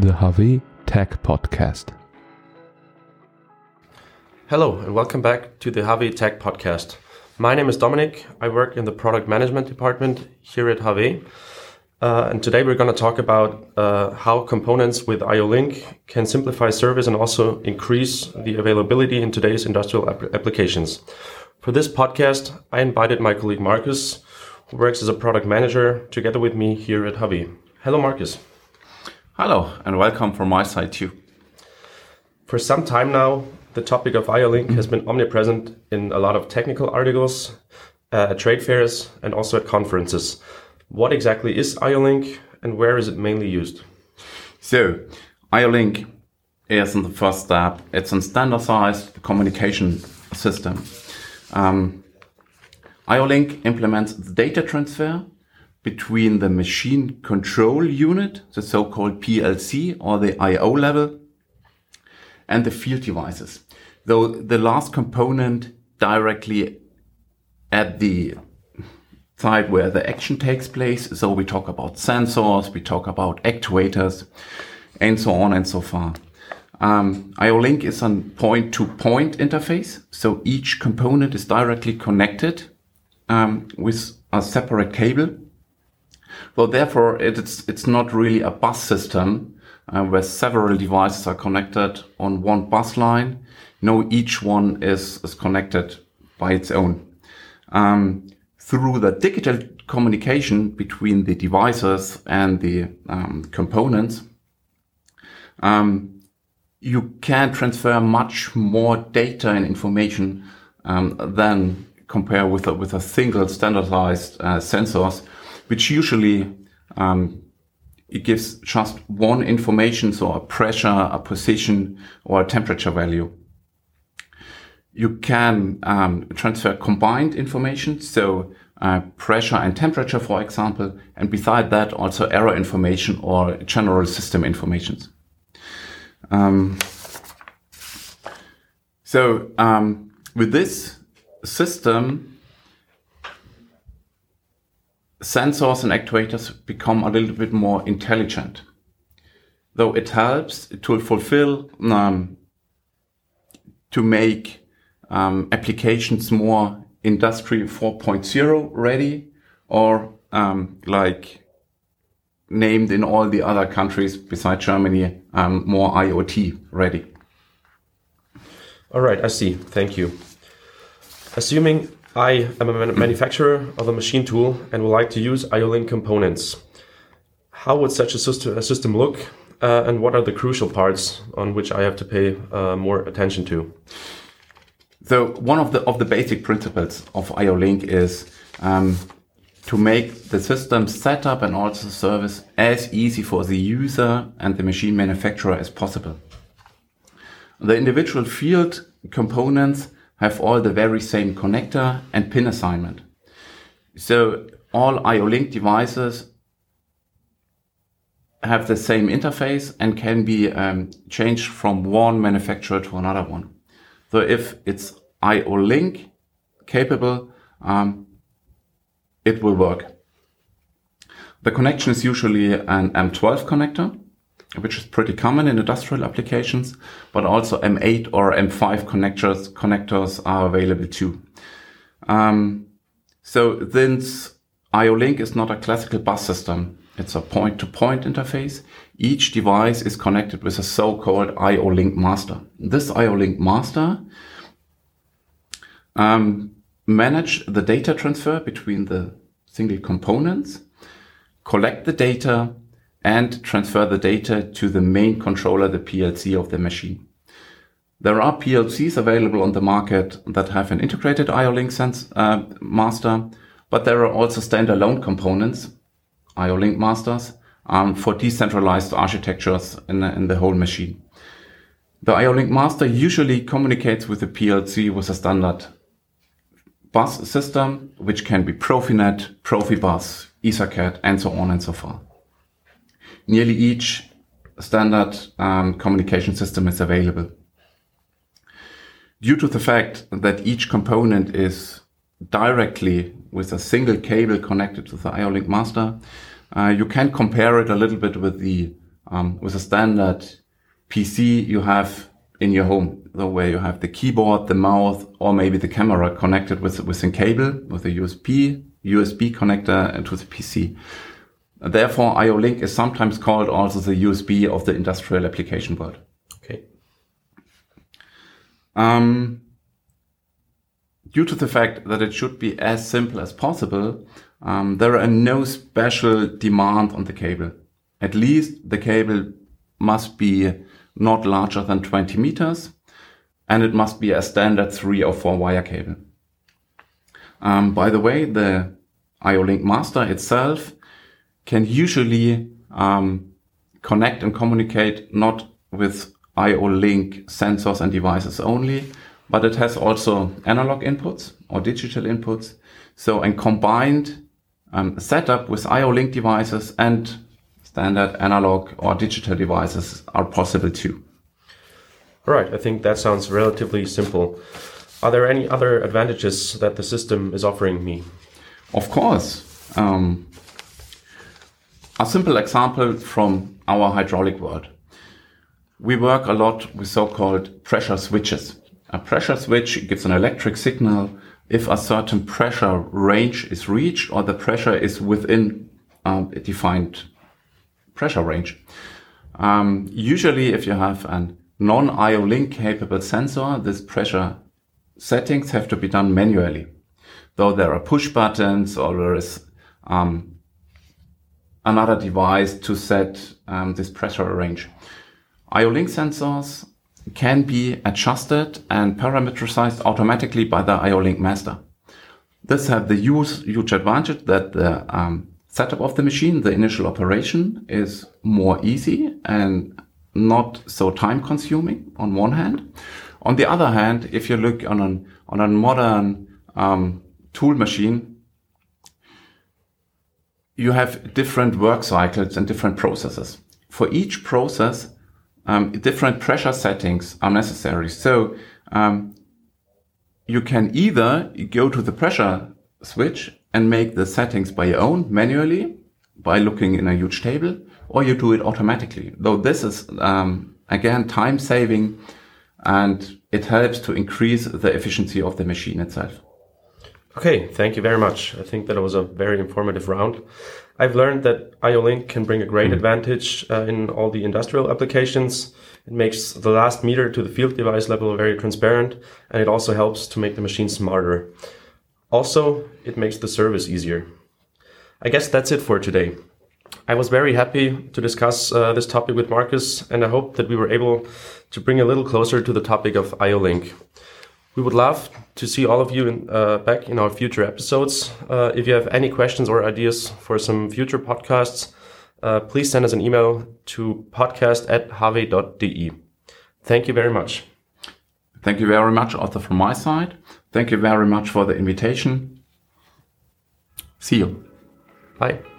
the HAWE Tech Podcast. Hello, and welcome back to the HAWE Tech Podcast. My name is Dominik. I work in the product management department here at HAWE. Uh, and today we're going to talk about uh, how components with IO-Link can simplify service and also increase the availability in today's industrial ap- applications. For this podcast, I invited my colleague Marcus, who works as a product manager together with me here at HAWE. Hello, Marcus. Hello, and welcome from my side too. For some time now, the topic of IO-Link has been omnipresent in a lot of technical articles, uh, at trade fairs, and also at conferences. What exactly is IO-Link and where is it mainly used? So, IO-Link is in the first step. It's a standardized communication system. Um, IO-Link implements the data transfer between the machine control unit, the so-called PLC or the IO level, and the field devices. Though the last component directly at the side where the action takes place. So we talk about sensors, we talk about actuators, and so on and so far. Um, IO-Link is a point-to-point interface. So each component is directly connected um, with a separate cable so therefore, it's it's not really a bus system uh, where several devices are connected on one bus line. No, each one is is connected by its own. Um, through the digital communication between the devices and the um, components, um, you can transfer much more data and information um, than compare with a, with a single standardized uh, sensors which usually um, it gives just one information, so a pressure, a position, or a temperature value. You can um, transfer combined information, so uh, pressure and temperature, for example, and beside that also error information or general system information. Um, so um, with this system, sensors and actuators become a little bit more intelligent. Though it helps, to fulfill um, to make um, applications more industry 4.0 ready or um, like named in all the other countries besides Germany, um, more IoT ready. All right, I see. Thank you. Assuming I am a manufacturer of a machine tool and would like to use IO-Link components. How would such a system, a system look uh, and what are the crucial parts on which I have to pay uh, more attention to? So one of the of the basic principles of IO-Link is um, to make the system setup and also service as easy for the user and the machine manufacturer as possible. The individual field components have all the very same connector and pin assignment. So all IO-Link devices have the same interface and can be um, changed from one manufacturer to another one. So if it's IO-Link capable, um, it will work. The connection is usually an M12 connector which is pretty common in industrial applications, but also M8 or M5 connectors, connectors are available too. Um, so since IO-Link is not a classical bus system. It's a point-to-point -point interface. Each device is connected with a so-called IO-Link master. This IO-Link master um, manage the data transfer between the single components, collect the data, and transfer the data to the main controller, the PLC of the machine. There are PLCs available on the market that have an integrated IO-Link sense, uh, master, but there are also standalone components, IO-Link masters, um, for decentralized architectures in the, in the whole machine. The IO-Link master usually communicates with the PLC with a standard bus system, which can be Profinet, Profibus, EtherCAT, and so on and so forth nearly each standard um, communication system is available. Due to the fact that each component is directly with a single cable connected to the IO-Link master, uh, you can compare it a little bit with the um, with a standard PC you have in your home, the where you have the keyboard, the mouse, or maybe the camera connected with with a cable with a USB USB connector to the PC. Therefore, IO-Link is sometimes called also the USB of the industrial application world. Okay. Um, due to the fact that it should be as simple as possible, um, there are no special demand on the cable. At least the cable must be not larger than 20 meters and it must be a standard three or four wire cable. Um, by the way, the IO-Link master itself can usually um, connect and communicate not with IO-Link sensors and devices only, but it has also analog inputs or digital inputs. So a combined um, setup with IO-Link devices and standard analog or digital devices are possible too. All right, I think that sounds relatively simple. Are there any other advantages that the system is offering me? Of course. Um, a simple example from our hydraulic world. We work a lot with so-called pressure switches. A pressure switch gives an electric signal if a certain pressure range is reached or the pressure is within um, a defined pressure range. Um, usually, if you have a non-IO link capable sensor, this pressure settings have to be done manually. Though there are push buttons or there is um, another device to set um, this pressure range. IO-Link sensors can be adjusted and parameterized automatically by the IO-Link master. This has the huge, huge advantage that the um, setup of the machine, the initial operation is more easy and not so time consuming on one hand. On the other hand, if you look on an, on a modern um, tool machine, you have different work cycles and different processes. For each process, um, different pressure settings are necessary. So um, you can either go to the pressure switch and make the settings by your own manually by looking in a huge table, or you do it automatically. Though this is um, again time saving, and it helps to increase the efficiency of the machine itself. Okay, thank you very much. I think that it was a very informative round. I've learned that IO-Link can bring a great advantage uh, in all the industrial applications. It makes the last meter to the field device level very transparent, and it also helps to make the machine smarter. Also, it makes the service easier. I guess that's it for today. I was very happy to discuss uh, this topic with Marcus, and I hope that we were able to bring a little closer to the topic of IO-Link. We would love to see all of you in, uh, back in our future episodes. Uh, if you have any questions or ideas for some future podcasts, uh, please send us an email to podcast at hv.de. Thank you very much. Thank you very much, also from my side. Thank you very much for the invitation. See you. Bye.